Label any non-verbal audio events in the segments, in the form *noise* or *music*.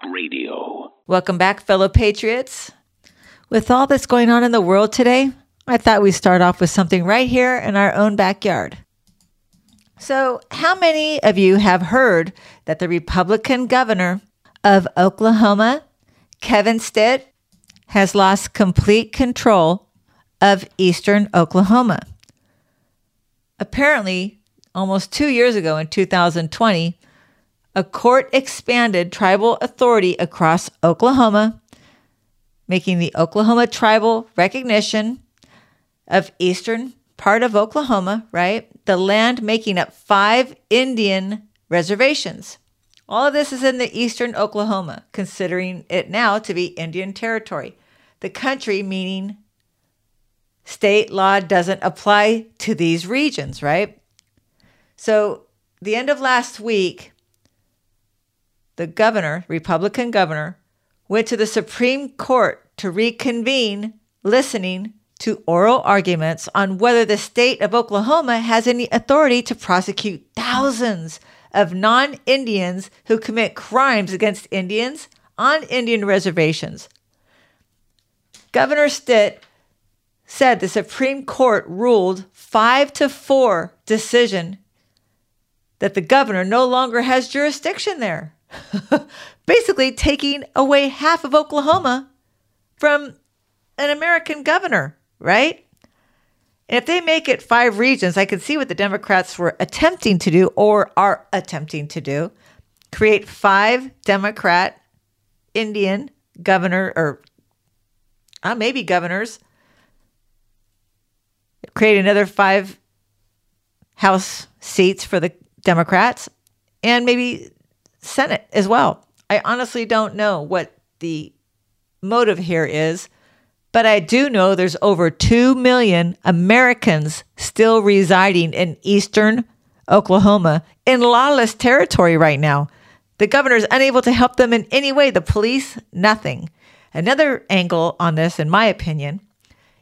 Talk Radio. Welcome back, fellow patriots. With all that's going on in the world today, I thought we'd start off with something right here in our own backyard. So, how many of you have heard that the Republican governor of Oklahoma, Kevin Stitt, has lost complete control of eastern Oklahoma? Apparently, almost two years ago in 2020, a court expanded tribal authority across Oklahoma, making the Oklahoma tribal recognition of eastern part of Oklahoma, right? The land making up five Indian reservations. All of this is in the eastern Oklahoma, considering it now to be Indian territory. The country meaning state law doesn't apply to these regions, right? So, the end of last week, the governor, Republican governor, went to the Supreme Court to reconvene listening to oral arguments on whether the state of Oklahoma has any authority to prosecute thousands of non Indians who commit crimes against Indians on Indian reservations. Governor Stitt said the Supreme Court ruled 5 to 4 decision that the governor no longer has jurisdiction there. *laughs* Basically taking away half of Oklahoma from an American governor right? And if they make it five regions, I can see what the Democrats were attempting to do or are attempting to do create five Democrat Indian governor or uh, maybe governors, create another five House seats for the Democrats, and maybe Senate as well. I honestly don't know what the motive here is but I do know there's over 2 million Americans still residing in eastern Oklahoma in lawless territory right now. The governor is unable to help them in any way. The police, nothing. Another angle on this, in my opinion,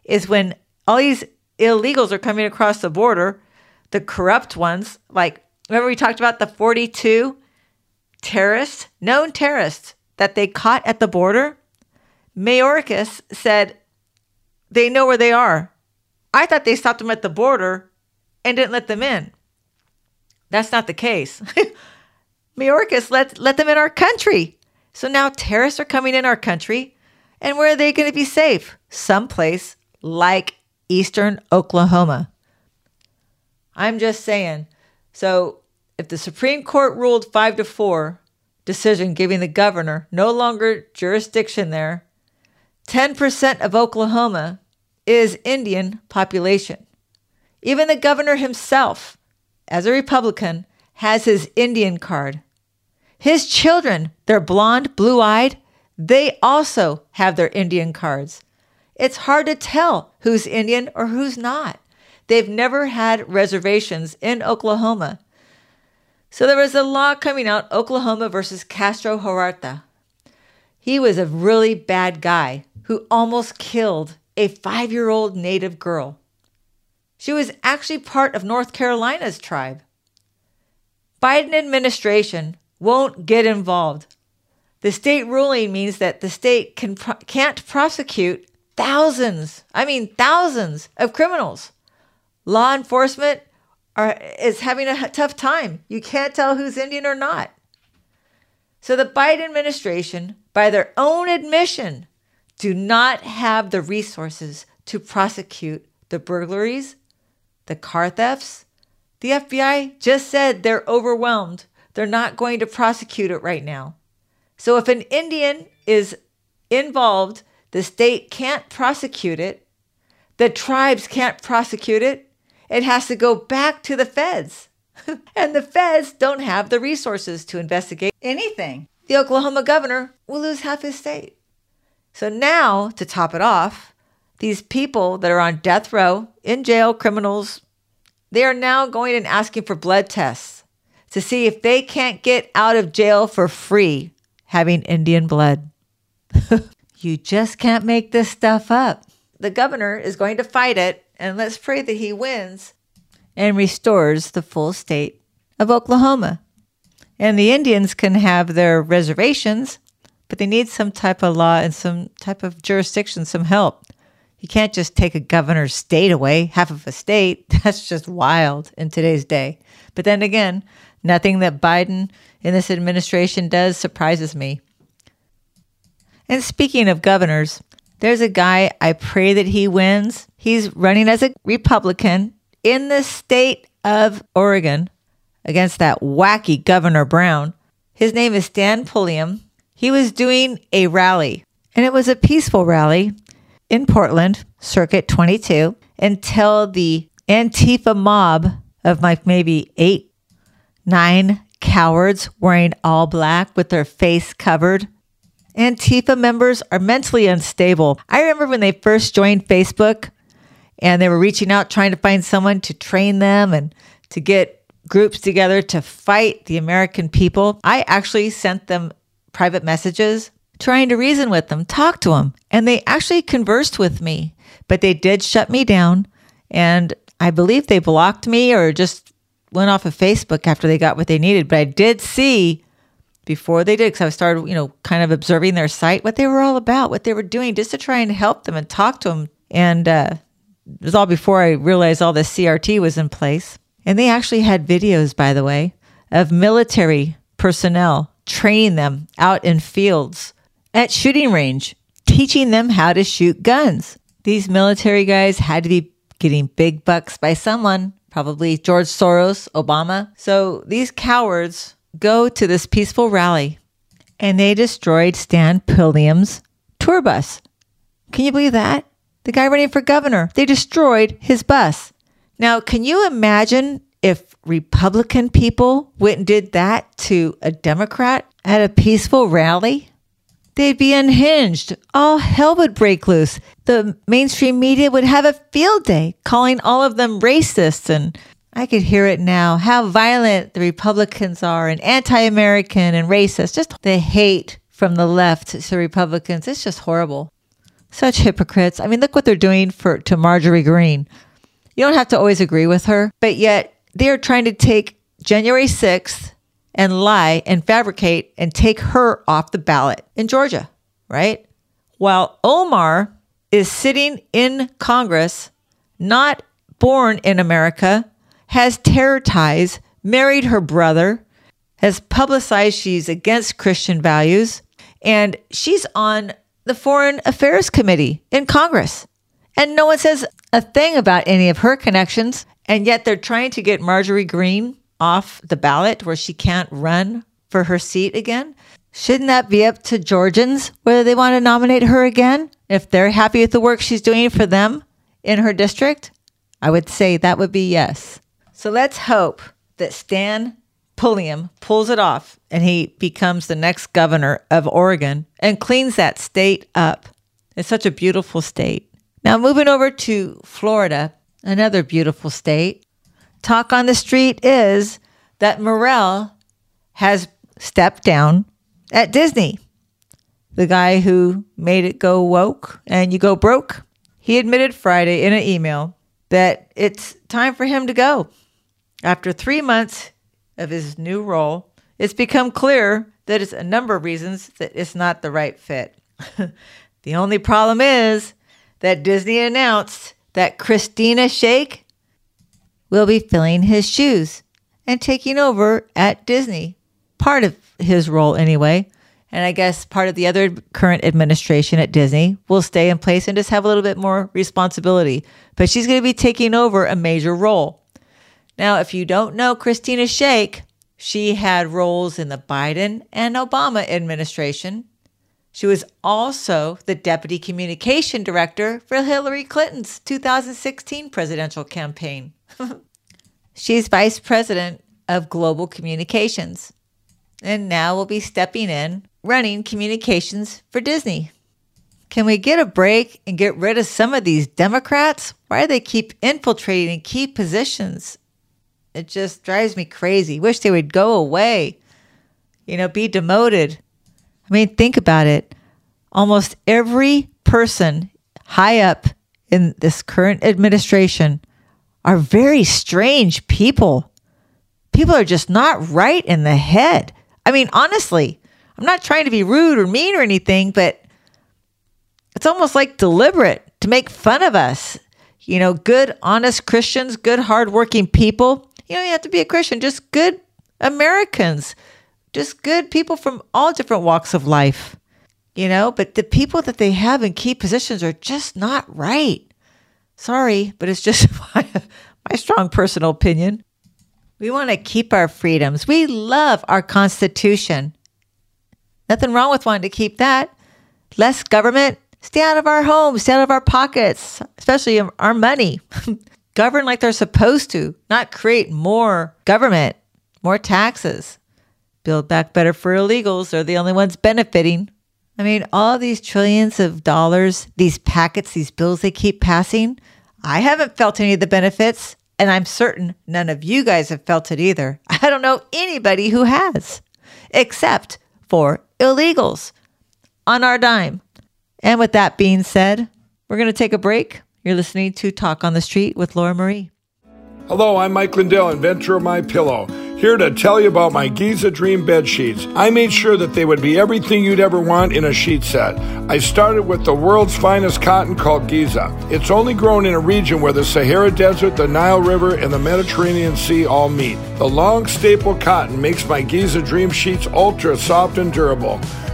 is when all these illegals are coming across the border, the corrupt ones, like remember we talked about the 42 terrorists, known terrorists that they caught at the border? Mayorkas said they know where they are. I thought they stopped them at the border and didn't let them in. That's not the case. *laughs* Mayorkas let, let them in our country. So now terrorists are coming in our country. And where are they going to be safe? Someplace like eastern Oklahoma. I'm just saying. So if the Supreme Court ruled 5 to 4 decision giving the governor no longer jurisdiction there, 10% of Oklahoma is Indian population. Even the governor himself, as a Republican, has his Indian card. His children, they're blonde, blue eyed, they also have their Indian cards. It's hard to tell who's Indian or who's not. They've never had reservations in Oklahoma. So there was a law coming out Oklahoma versus Castro Huerta. He was a really bad guy who almost killed a five year old native girl. She was actually part of North Carolina's tribe. Biden administration won't get involved. The state ruling means that the state can, can't prosecute thousands, I mean thousands of criminals. Law enforcement are, is having a tough time. You can't tell who's Indian or not. So the Biden administration, by their own admission, do not have the resources to prosecute the burglaries, the car thefts. The FBI just said they're overwhelmed. They're not going to prosecute it right now. So if an Indian is involved, the state can't prosecute it. The tribes can't prosecute it. It has to go back to the feds. *laughs* and the feds don't have the resources to investigate anything. The Oklahoma governor will lose half his state. So now, to top it off, these people that are on death row, in jail, criminals, they are now going and asking for blood tests to see if they can't get out of jail for free having Indian blood. *laughs* you just can't make this stuff up. The governor is going to fight it, and let's pray that he wins and restores the full state of Oklahoma. And the Indians can have their reservations but they need some type of law and some type of jurisdiction, some help. You can't just take a governor's state away, half of a state. *laughs* That's just wild in today's day. But then again, nothing that Biden in this administration does surprises me. And speaking of governors, there's a guy, I pray that he wins. He's running as a Republican in the state of Oregon against that wacky Governor Brown. His name is Stan Pulliam. He was doing a rally, and it was a peaceful rally in Portland, Circuit 22, until the Antifa mob of like maybe eight, nine cowards wearing all black with their face covered. Antifa members are mentally unstable. I remember when they first joined Facebook and they were reaching out trying to find someone to train them and to get groups together to fight the American people. I actually sent them private messages trying to reason with them, talk to them, and they actually conversed with me, but they did shut me down. And I believe they blocked me or just went off of Facebook after they got what they needed. But I did see before they did, because I started, you know, kind of observing their site, what they were all about, what they were doing, just to try and help them and talk to them. And uh, it was all before I realized all this CRT was in place. And they actually had videos, by the way, of military personnel training them out in fields at shooting range, teaching them how to shoot guns. These military guys had to be getting big bucks by someone, probably George Soros, Obama. So these cowards go to this peaceful rally and they destroyed Stan Pulliam's tour bus. Can you believe that? The guy running for governor, they destroyed his bus. Now, can you imagine if Republican people went and did that to a Democrat at a peaceful rally? They'd be unhinged. All hell would break loose. The mainstream media would have a field day calling all of them racists And I could hear it now how violent the Republicans are and anti American and racist. Just the hate from the left to Republicans. It's just horrible. Such hypocrites. I mean, look what they're doing for to Marjorie Greene. You don't have to always agree with her, but yet they're trying to take January 6th and lie and fabricate and take her off the ballot in Georgia, right? While Omar is sitting in Congress, not born in America, has terror ties, married her brother, has publicized she's against Christian values, and she's on the Foreign Affairs Committee in Congress. And no one says a thing about any of her connections. And yet they're trying to get Marjorie Greene off the ballot where she can't run for her seat again. Shouldn't that be up to Georgians whether they want to nominate her again? If they're happy with the work she's doing for them in her district? I would say that would be yes. So let's hope that Stan Pulliam pulls it off and he becomes the next governor of Oregon and cleans that state up. It's such a beautiful state. Now, moving over to Florida, another beautiful state. Talk on the street is that Morrell has stepped down at Disney. The guy who made it go woke and you go broke, he admitted Friday in an email that it's time for him to go. After three months of his new role, it's become clear that it's a number of reasons that it's not the right fit. *laughs* the only problem is that Disney announced that Kristina Schake will be filling his shoes and taking over at Disney. Part of his role, anyway. And I guess part of the other current administration at Disney will stay in place and just have a little bit more responsibility. But she's going to be taking over a major role. Now, if you don't know Kristina Schake, she had roles in the Biden and Obama administration. She was also the deputy communication director for Hillary Clinton's 2016 presidential campaign. *laughs* She's vice president of global communications and now will be stepping in running communications for Disney. Can we get a break and get rid of some of these Democrats? Why do they keep infiltrating key positions? It just drives me crazy. Wish they would go away, you know, be demoted. I mean, think about it. Almost every person high up in this current administration are very strange people. People are just not right in the head. I mean, honestly, I'm not trying to be rude or mean or anything, but it's almost like deliberate to make fun of us. You know, good, honest Christians, good, hardworking people. You you have to be a Christian, just good Americans, just good people from all different walks of life. You know, but the people that they have in key positions are just not right. Sorry, but it's just *laughs* my, my strong personal opinion. We want to keep our freedoms. We love our Constitution. Nothing wrong with wanting to keep that. Less government, stay out of our homes, stay out of our pockets, especially our money. *laughs* Govern like they're supposed to, not create more government, more taxes. Build back better for illegals. They're the only ones benefiting. I mean, all these trillions of dollars, these packets, these bills they keep passing, I haven't felt any of the benefits. And I'm certain none of you guys have felt it either. *laughs* I don't know anybody who has, except for illegals on our dime. And with that being said, we're going to take a break. You're listening to Talk on the Street with Laura Marie. Hello, I'm Mike Lindell, inventor of My Pillow, here to tell you about my Giza Dream bed sheets. I made sure that they would be everything you'd ever want in a sheet set. I started with the world's finest cotton called Giza. It's only grown in a region where the Sahara Desert, the Nile River, and the Mediterranean Sea all meet. The long staple cotton makes my Giza Dream sheets ultra soft and durable.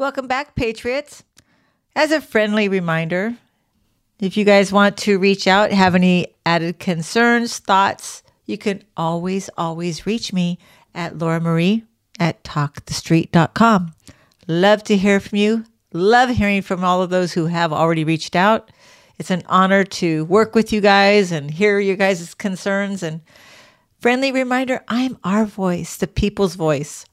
Welcome back, Patriots. As a friendly reminder, if you guys want to reach out, have any added concerns, thoughts, you can always, always reach me at Laura Marie at talkthestreet.com. Love to hear from you. Love hearing from all of those who have already reached out. It's an honor to work with you guys and hear your guys' concerns. And friendly reminder I'm our voice, the people's voice.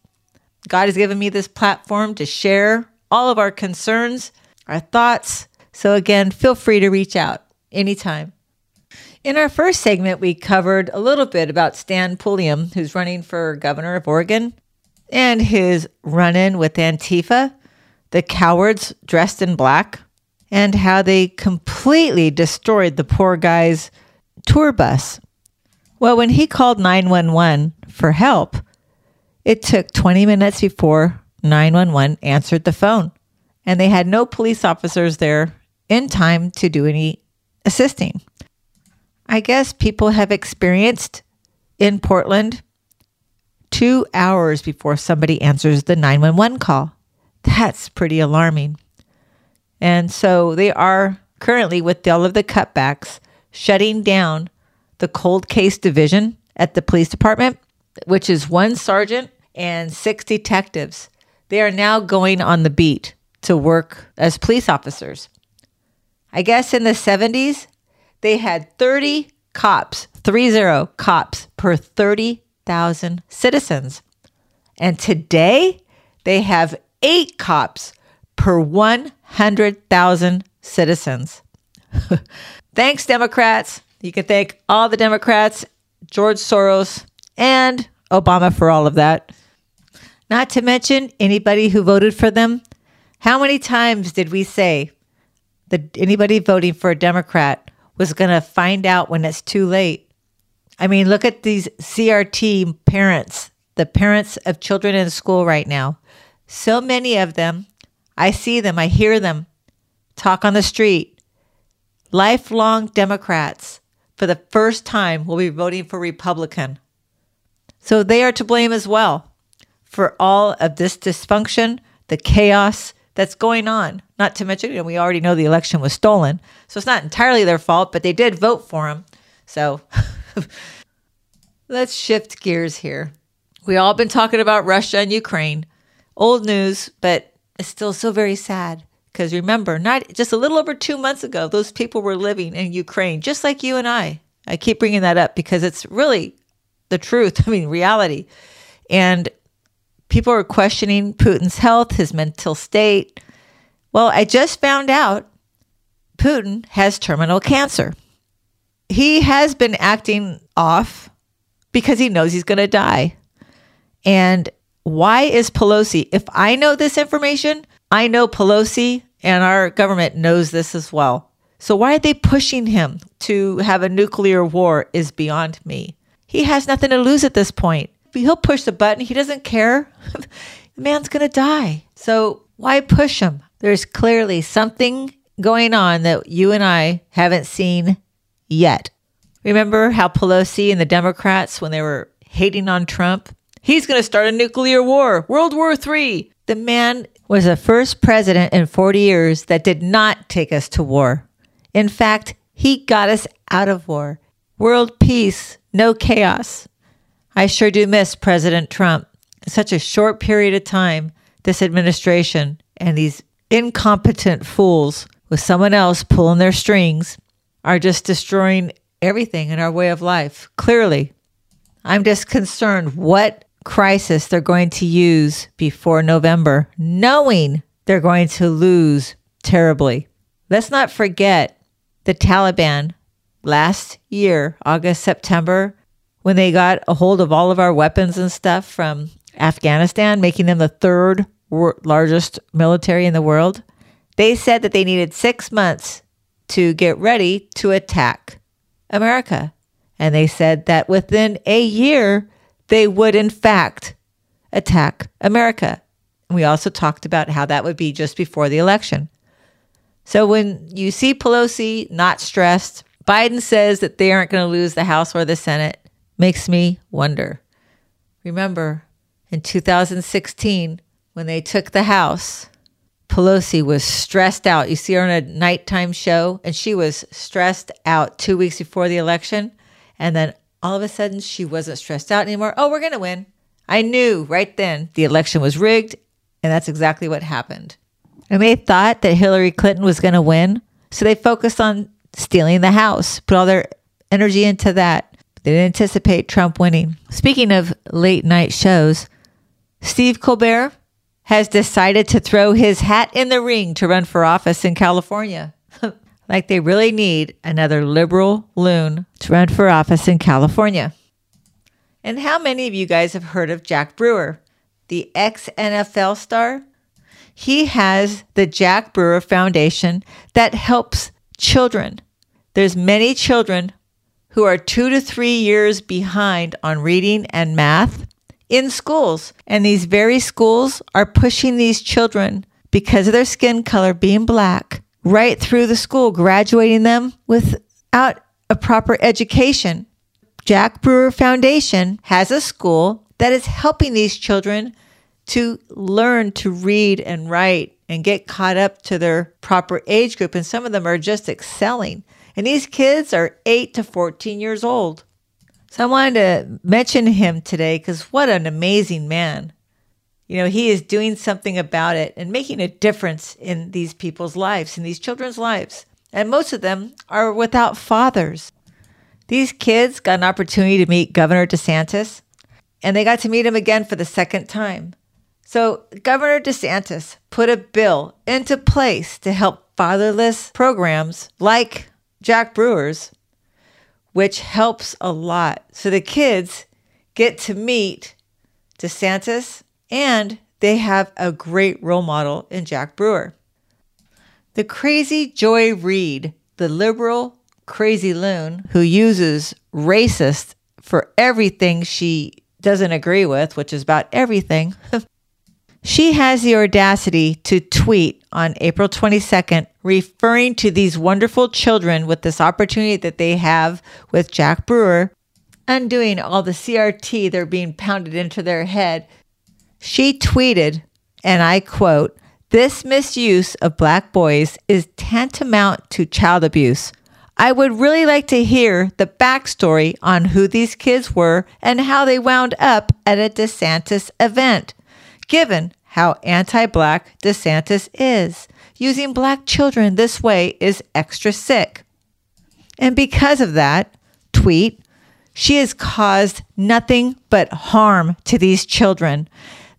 God has given me this platform to share all of our concerns, our thoughts. So, again, feel free to reach out anytime. In our first segment, we covered a little bit about Stan Pulliam, who's running for governor of Oregon, and his run in with Antifa, the cowards dressed in black, and how they completely destroyed the poor guy's tour bus. Well, when he called 911 for help, it took 20 minutes before 911 answered the phone, and they had no police officers there in time to do any assisting. I guess people have experienced in Portland two hours before somebody answers the 911 call. That's pretty alarming. And so they are currently, with all of the cutbacks, shutting down the cold case division at the police department, which is one sergeant and six detectives. They are now going on the beat to work as police officers. I guess in the 70s, they had 30 cops, 30 cops per 30,000 citizens. And today, they have eight cops per 100,000 citizens. *laughs* Thanks, Democrats. You can thank all the Democrats, George Soros, and Obama for all of that. Not to mention anybody who voted for them. How many times did we say that anybody voting for a Democrat was going to find out when it's too late? I mean, look at these CRT parents, the parents of children in school right now. So many of them, I see them, I hear them talk on the street. Lifelong Democrats, for the first time, will be voting for Republican. So they are to blame as well for all of this dysfunction, the chaos, that's going on. Not to mention, you know, we already know the election was stolen. So it's not entirely their fault, but they did vote for him. So *laughs* let's shift gears here. We all been talking about Russia and Ukraine. Old news, but it's still so very sad. Because remember, not just a little over two months ago, those people were living in Ukraine, just like you and I. I keep bringing that up because it's really the truth. *laughs* I mean, reality. And people are questioning Putin's health, his mental state. Well, I just found out Putin has terminal cancer. He has been acting off because he knows he's going to die. And why is Pelosi, if I know this information, I know Pelosi and our government knows this as well. So why are they pushing him to have a nuclear war is beyond me. He has nothing to lose at this point. He'll push the button. He doesn't care. the *laughs* man's going to die. So why push him? There's clearly something going on that you and I haven't seen yet. Remember how Pelosi and the Democrats, when they were hating on Trump, he's going to start a nuclear war, World War III. The man was the first president in 40 years that did not take us to war. In fact, he got us out of war. World peace, no chaos. I sure do miss President Trump. Such a short period of time, this administration and these incompetent fools with someone else pulling their strings are just destroying everything in our way of life. Clearly, I'm just concerned what crisis they're going to use before November, knowing they're going to lose terribly. Let's not forget the Taliban last year, August, September, when they got a hold of all of our weapons and stuff from Afghanistan, making them the third largest military in the world. They said that they needed six months to get ready to attack America. And they said that within a year, they would, in fact, attack America. We also talked about how that would be just before the election. So when you see Pelosi not stressed, Biden says that they aren't going to lose the House or the Senate, makes me wonder. Remember, in 2016, when they took the House, Pelosi was stressed out. You see her on a nighttime show, and she was stressed out two weeks before the election. And then all of a sudden, she wasn't stressed out anymore. Oh, we're going to win. I knew right then the election was rigged, and that's exactly what happened. And they thought that Hillary Clinton was going to win. So they focused on stealing the House, put all their energy into that. They didn't anticipate Trump winning. Speaking of late night shows, Steve Colbert has decided to throw his hat in the ring to run for office in California. *laughs* like they really need another liberal loon to run for office in California. And how many of you guys have heard of Jack Brewer, the ex NFL star? He has the Jack Brewer Foundation that helps children. There's many children who are 2 to 3 years behind on reading and math in schools. And these very schools are pushing these children because of their skin color being black right through the school, graduating them without a proper education. Jack Brewer Foundation has a school that is helping these children to learn to read and write and get caught up to their proper age group. And some of them are just excelling. And these kids are 8 to 14 years old. So I wanted to mention him today because what an amazing man. You know, he is doing something about it and making a difference in these people's lives, in these children's lives. And most of them are without fathers. These kids got an opportunity to meet Governor DeSantis, and they got to meet him again for the second time. So, Governor DeSantis put a bill into place to help fatherless programs like Jack Brewer's which helps a lot. So the kids get to meet DeSantis and they have a great role model in Jack Brewer. The crazy Joy Reid, the liberal crazy loon who uses racist for everything she doesn't agree with, which is about everything, *laughs* she has the audacity to tweet on April 22nd, referring to these wonderful children with this opportunity that they have with Jack Brewer, undoing all the CRT they're being pounded into their head. She tweeted, and I quote, This misuse of black boys is tantamount to child abuse. I would really like to hear the backstory on who these kids were and how they wound up at a DeSantis event, given how anti black DeSantis is. Using black children this way is extra sick. And because of that tweet, she has caused nothing but harm to these children.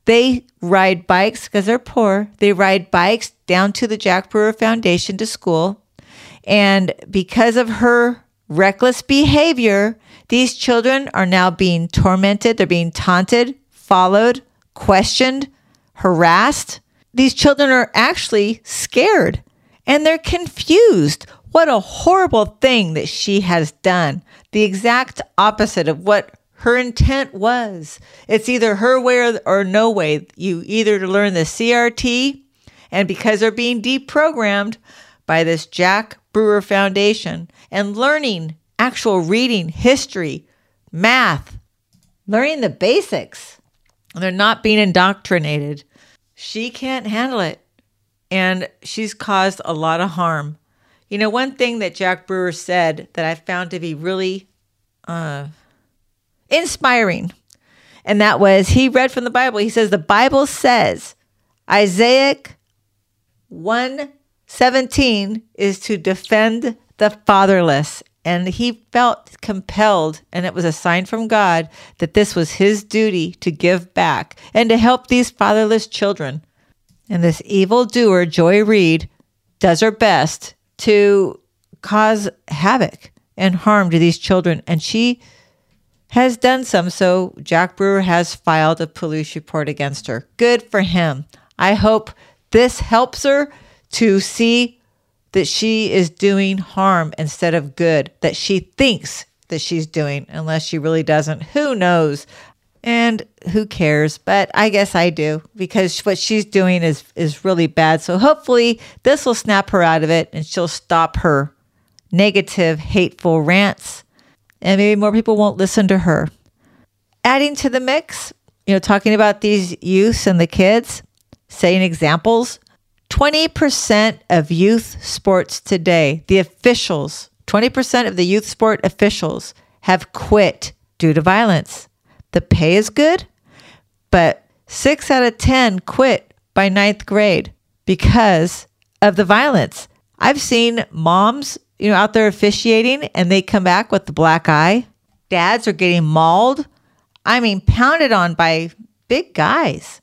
They ride bikes because they're poor. They ride bikes down to the Jack Brewer Foundation to school. And because of her reckless behavior, these children are now being tormented. They're being taunted, followed, questioned, harassed. These children are actually scared and they're confused. What a horrible thing that she has done. The exact opposite of what her intent was. It's either her way or, no way. You either learn the CRT, and because they're being deprogrammed by this Jack Brewer Foundation and learning actual reading, history, math, learning the basics, they're not being indoctrinated. She can't handle it. And she's caused a lot of harm. You know, one thing that Jack Brewer said that I found to be really uh, inspiring, and that was he read from the Bible. He says, The Bible says, Isaiah 117 is to defend the fatherless. And he felt compelled, and it was a sign from God that this was his duty to give back and to help these fatherless children. And this evil doer, Joy Reid, does her best to cause havoc and harm to these children. And she has done some. So Jack Brewer has filed a police report against her. Good for him. I hope this helps her to see that she is doing harm instead of good, that she thinks that she's doing, unless she really doesn't. Who knows? And who cares? But I guess I do because what she's doing is is really bad. So hopefully this will snap her out of it and she'll stop her negative, hateful rants and maybe more people won't listen to her. Adding to the mix, you know, talking about these youths and the kids, saying examples. 20% of youth sports today, the officials, 20% of the youth sport officials have quit due to violence. The pay is good, but six out of 10 quit by ninth grade because of the violence. I've seen moms, you know, out there officiating and they come back with the black eye. Dads are getting mauled. I mean, pounded on by big guys.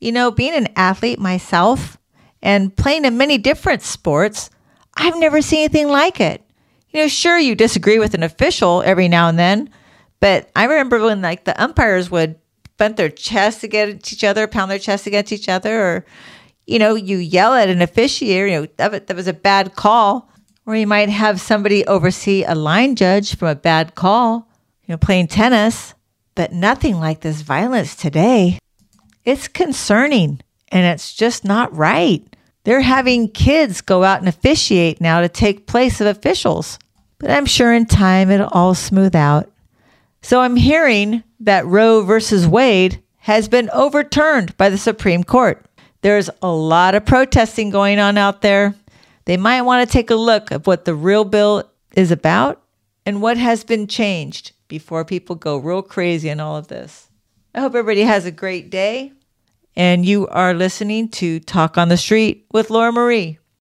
You know, being an athlete myself and playing in many different sports, I've never seen anything like it. You know, sure, you disagree with an official every now and then, but I remember when like the umpires would bump their chests against each other, pound their chests against each other, or you know, you yell at an officiator, you know, that, that was a bad call, or you might have somebody oversee a line judge from a bad call, you know, playing tennis, but nothing like this violence today. It's concerning and it's just not right. They're having kids go out and officiate now to take place of officials. But I'm sure in time it'll all smooth out. So I'm hearing that Roe versus Wade has been overturned by the Supreme Court. There's a lot of protesting going on out there. They might want to take a look at what the real bill is about and what has been changed before people go real crazy in all of this. I hope everybody has a great day. And you are listening to Talk on the Street with Laura Marie.